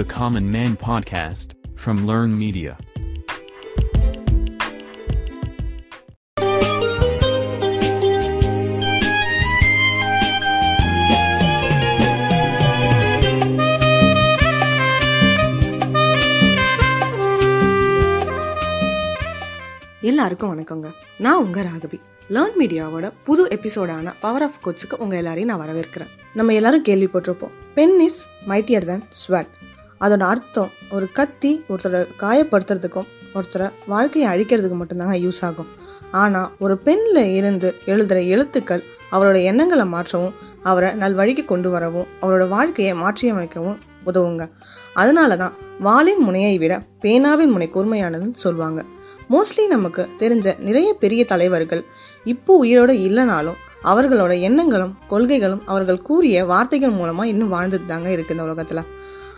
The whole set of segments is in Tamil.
the Common Man podcast from Learn Media. எல்லாருக்கும் வணக்கங்க. நான் உங்க ராகவி. லேர்ன் மீடியாவோட புது எபிசோடான பவர் ஆஃப் கோட்ஸுக்கு உங்க எல்லாரையும் நான் வரவேற்கிறேன். நம்ம எல்லாரும் கேள்விப்பட்டிருப்போம். Pen is mightier than sword அதோட அர்த்தம் ஒரு கத்தி ஒருத்தரை காயப்படுத்துறதுக்கும் ஒருத்தரை வாழ்க்கையை அழிக்கிறதுக்கு மட்டும்தாங்க யூஸ் ஆகும். ஆனால் ஒரு பெண்ணில் இருந்து எழுதுகிற எழுத்துக்கள் அவரோட எண்ணங்களை மாற்றவும் அவரை நல்வழிக்கு கொண்டு வரவும் அவரோட வாழ்க்கையை மாற்றியமைக்கவும் உதவுங்க. அதனால தான் வாளின் முனையை விட பேனாவின் முனை கூர்மையானதுன்னு சொல்லுவாங்க மோஸ்ட்லி நமக்கு தெரிஞ்ச நிறைய பெரிய தலைவர்கள் இப்போ உயிரோடு இல்லைனாலும் அவர்களோட எண்ணங்களும் கொள்கைகளும் அவர்கள் கூறிய வார்த்தைகள் மூலமாக இன்னும் வாழ்ந்துட்டு தாங்க இருக்குது இந்த உலகத்தில்.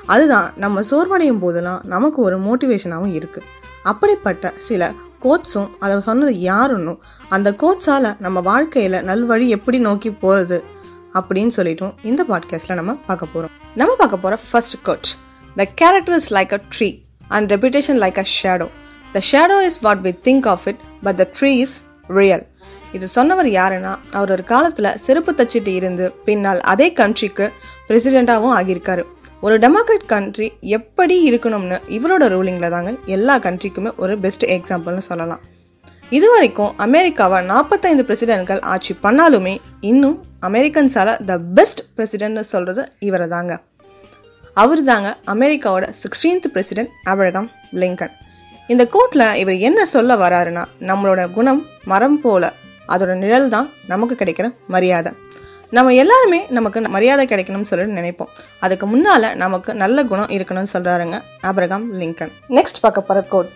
அதுதான் நம்ம சோர்வடையும் போதெல்லாம் நமக்கு ஒரு மோட்டிவேஷனாகவும் இருக்குது அப்படிப்பட்ட சில கோட்ஸும் அதை சொன்னது யாருன்னும் அந்த கோட்ஸால் நம்ம வாழ்க்கையில் நல்வழி எப்படி நோக்கி போகிறது அப்படின்னு சொல்லிட்டும் இந்த பாட்காஸ்ட்டில் நம்ம பார்க்க போகிறோம் நம்ம பார்க்க போகிற first quote the character is like a tree and reputation like a shadow the shadow is what we think of it but the tree is real இது சொன்னவர் யாருன்னா அவர் ஒரு காலத்தில் செருப்பு தச்சிட்டு இருந்து பின்னால் அதே கண்ட்ரிக்கு பிரசிடெண்ட்டாகவும் ஆகியிருக்காரு. ஒரு டெமோக்ரட் கண்ட்ரி எப்படி இருக்கணும்னு இவரோட ரூலிங்கில் தாங்க எல்லா கண்ட்ரிக்குமே ஒரு பெஸ்ட் எக்ஸாம்பிள்னு சொல்லலாம். இது வரைக்கும் அமெரிக்காவை நாற்பத்தைந்து பிரசிடென்ட்கள் ஆட்சி பண்ணாலுமே இன்னும் அமெரிக்கன்ஸால் த பெஸ்ட் பிரசிடென்ட்னு சொல்கிறது இவரை தாங்க. அவர் தாங்க அமெரிக்காவோட சிக்ஸ்டீன்த் பிரசிடென்ட் அப்ரகாம் லிங்கன் இந்த கோட்டில் இவர் என்ன சொல்ல வராருன்னா நம்மளோட குணம் மரம் போல அதோட நிழல் தான் நமக்கு கிடைக்கிற மரியாதை. நம்ம எல்லாருமே நமக்கு மரியாதை கிடைக்கணும்னு சொல்லிட்டு நினைப்போம். அதுக்கு முன்னால நமக்கு நல்ல குணம் இருக்கணும்னு சொல்றாருங்க அப்ரகாம் லிங்கன். நெக்ஸ்ட் பார்க்க போற quote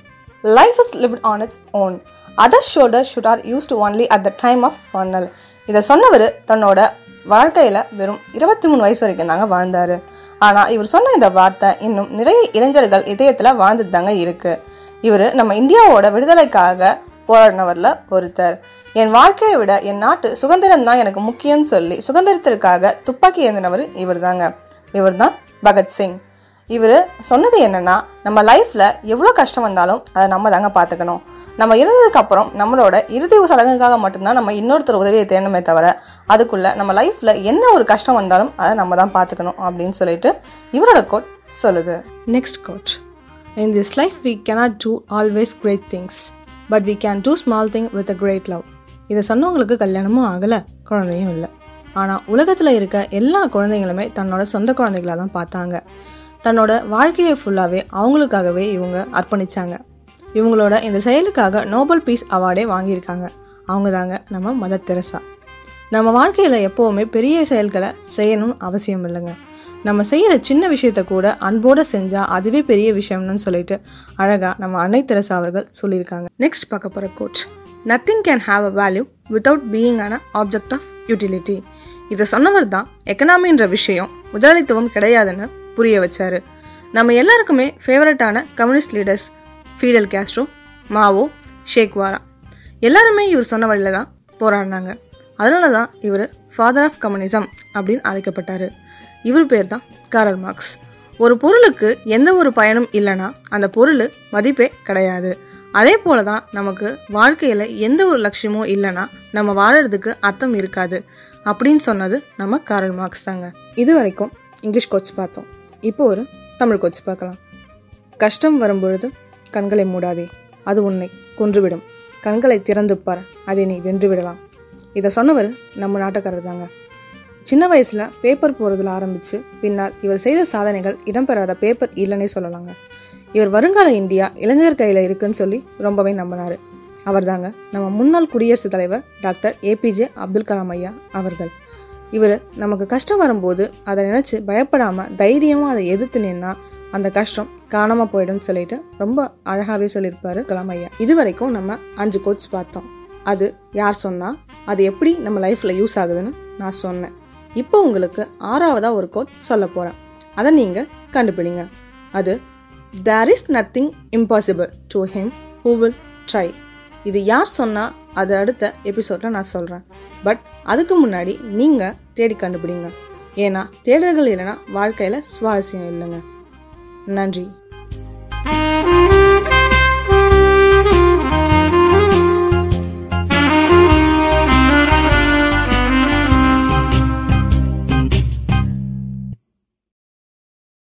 life is lived on its own other shoulder should are used only at the time of funeral இதை சொன்னவர் தன்னோட வாழ்க்கையில் வெறும் இருபத்தி மூணு வயசு வரைக்கும் தாங்க வாழ்ந்தார். ஆனால் இவர் சொன்ன இந்த வார்த்தை இன்னும் நிறைய இளைஞர்கள் இதயத்தில் வாழ்ந்துட்டு தாங்க இருக்கு. இவர் நம்ம இந்தியாவோட விடுதலைக்காக போராடினவரில் ஒருத்தர். என் வாழ்க்கையை விட என் நாட்டு சுதந்திரம் தான் எனக்கு முக்கியம்னு சொல்லி சுதந்திரத்திற்காக துப்பாக்கி ஏந்தினவர் இவர் தாங்க இவர் தான் பகத்சிங் இவர் சொன்னது என்னன்னா நம்ம லைஃப்பில் எவ்வளோ கஷ்டம் வந்தாலும் அதை நம்ம தாங்க பார்த்துக்கணும் நம்ம இருந்ததுக்கு அப்புறம் நம்மளோட இறுதி சடங்குக்காக மட்டும்தான் நம்ம இன்னொருத்தர் உதவியை தேடணுமே தவிர அதுக்குள்ளே நம்ம லைஃப்பில் என்ன ஒரு கஷ்டம் வந்தாலும் அதை நம்ம தான் பார்த்துக்கணும் அப்படின்னு சொல்லிட்டு இவரோட கோட் சொல்லுது. Next quote in this life we cannot do always great things but we can do small thing with a great love இதை சொன்னவங்களுக்கு கல்யாணமும் ஆகலை குழந்தையும் இல்லை. ஆனால் உலகத்தில் இருக்க எல்லா குழந்தைங்களுமே தன்னோட சொந்த குழந்தைகளாக தான் பார்த்தாங்க. தன்னோட வாழ்க்கையை ஃபுல்லாகவே அவங்களுக்காகவே இவங்க அர்ப்பணிச்சாங்க. இவங்களோட இந்த செயலுக்காக நோபல் பீஸ் அவார்டே வாங்கியிருக்காங்க. அவங்க தாங்க நம்ம மதர் தெரசா. நம்ம வாழ்க்கையில் எப்போவுமே பெரிய செயல்களை செய்யணும் அவசியம் இல்லைங்க. நம்ம செய்கிற சின்ன விஷயத்த கூட அன்போடு செஞ்சால் அதுவே பெரிய விஷயம்னு சொல்லிட்டு அழகாக நம்ம அன்னை தெரசா அவர்கள் சொல்லியிருக்காங்க. நெக்ஸ்ட் பார்க்க போகிற quote nothing can have a value without being an object of utility இதை சொன்னவர் தான் எக்கனாமின்ற விஷயம் முதலாளித்துவம் கிடையாதுன்னு புரிய வச்சாரு. நம்ம எல்லாருக்குமே ஃபேவரட்டான communist leaders Fidel Castro Mao Che Guevara எல்லாருமே இவர் சொன்ன வழியில் தான் போராடினாங்க. அதனால தான் இவர் ஃபாதர் ஆஃப் கம்யூனிசம் அப்படின்னு அழைக்கப்பட்டார். இவர் பேர் தான் காரல் மார்க்ஸ் ஒரு பொருளுக்கு எந்த ஒரு பயனும் இல்லைன்னா அந்த பொருள் மதிப்பே கிடையாது. அதே போல தான் நமக்கு வாழ்க்கையில் எந்த ஒரு லட்சியமும் இல்லைன்னா நம்ம வாழறதுக்கு அர்த்தம் இருக்காது அப்படின்னு சொன்னது நம்ம காரல் மார்க்ஸ் தாங்க. இது வரைக்கும் இங்கிலீஷ் கோச் பார்த்தோம். இப்போ ஒரு தமிழ் கோச் பார்க்கலாம். கஷ்டம் வரும்பொழுது கண்களை மூடாதே அது உன்னை கொன்றுவிடும். கண்களை திறந்து பார் அதை நீ வென்று விடலாம். இதை சொன்னவர் நம்ம நாட்டுக்காரர் தாங்க. சின்ன வயசில் பேப்பர் போகிறதுல ஆரம்பித்து பின்னால் இவர் செய்த சாதனைகள் இடம்பெறாத பேப்பர் இல்லைன்னே சொல்லலாங்க. இவர் வருங்கால இந்தியா இளைஞர் கையில் இருக்குன்னு சொல்லி ரொம்பவே நம்பினாரு. அவர் தாங்க நம்ம முன்னாள் குடியரசுத் தலைவர் டாக்டர் ஏபிஜே அப்துல் கலாம் ஐயா அவர்கள். இவர் நமக்கு கஷ்டம் வரும்போது அதை நினச்சி பயப்படாமல் தைரியமாக அதை எதிர்த்து நின்னா அந்த கஷ்டம் காணாமல் போயிடும்னு சொல்லிட்டு ரொம்ப அழகாகவே சொல்லியிருப்பாரு கலாம் ஐயா. இது வரைக்கும் நம்ம அஞ்சு கோச் பார்த்தோம். அது யார் சொன்னால் அது எப்படி நம்ம லைஃப்பில் யூஸ் ஆகுதுன்னு நான் சொன்னேன். இப்போ உங்களுக்கு ஆறாவதாக ஒரு கோட் சொல்ல போகிறேன் அதை நீங்கள் கண்டுபிடிங்க. அது there is nothing impossible to him who will try இது யார் சொன்னால் அது அடுத்த எபிசோடில் நான் சொல்கிறேன் பட் அதுக்கு முன்னாடி நீங்கள் தேடி கண்டுபிடிங்க. ஏன்னா தேடல்கள் இல்லைன்னா வாழ்க்கையில் சுவாரஸ்யம் இல்லைங்க. நன்றி.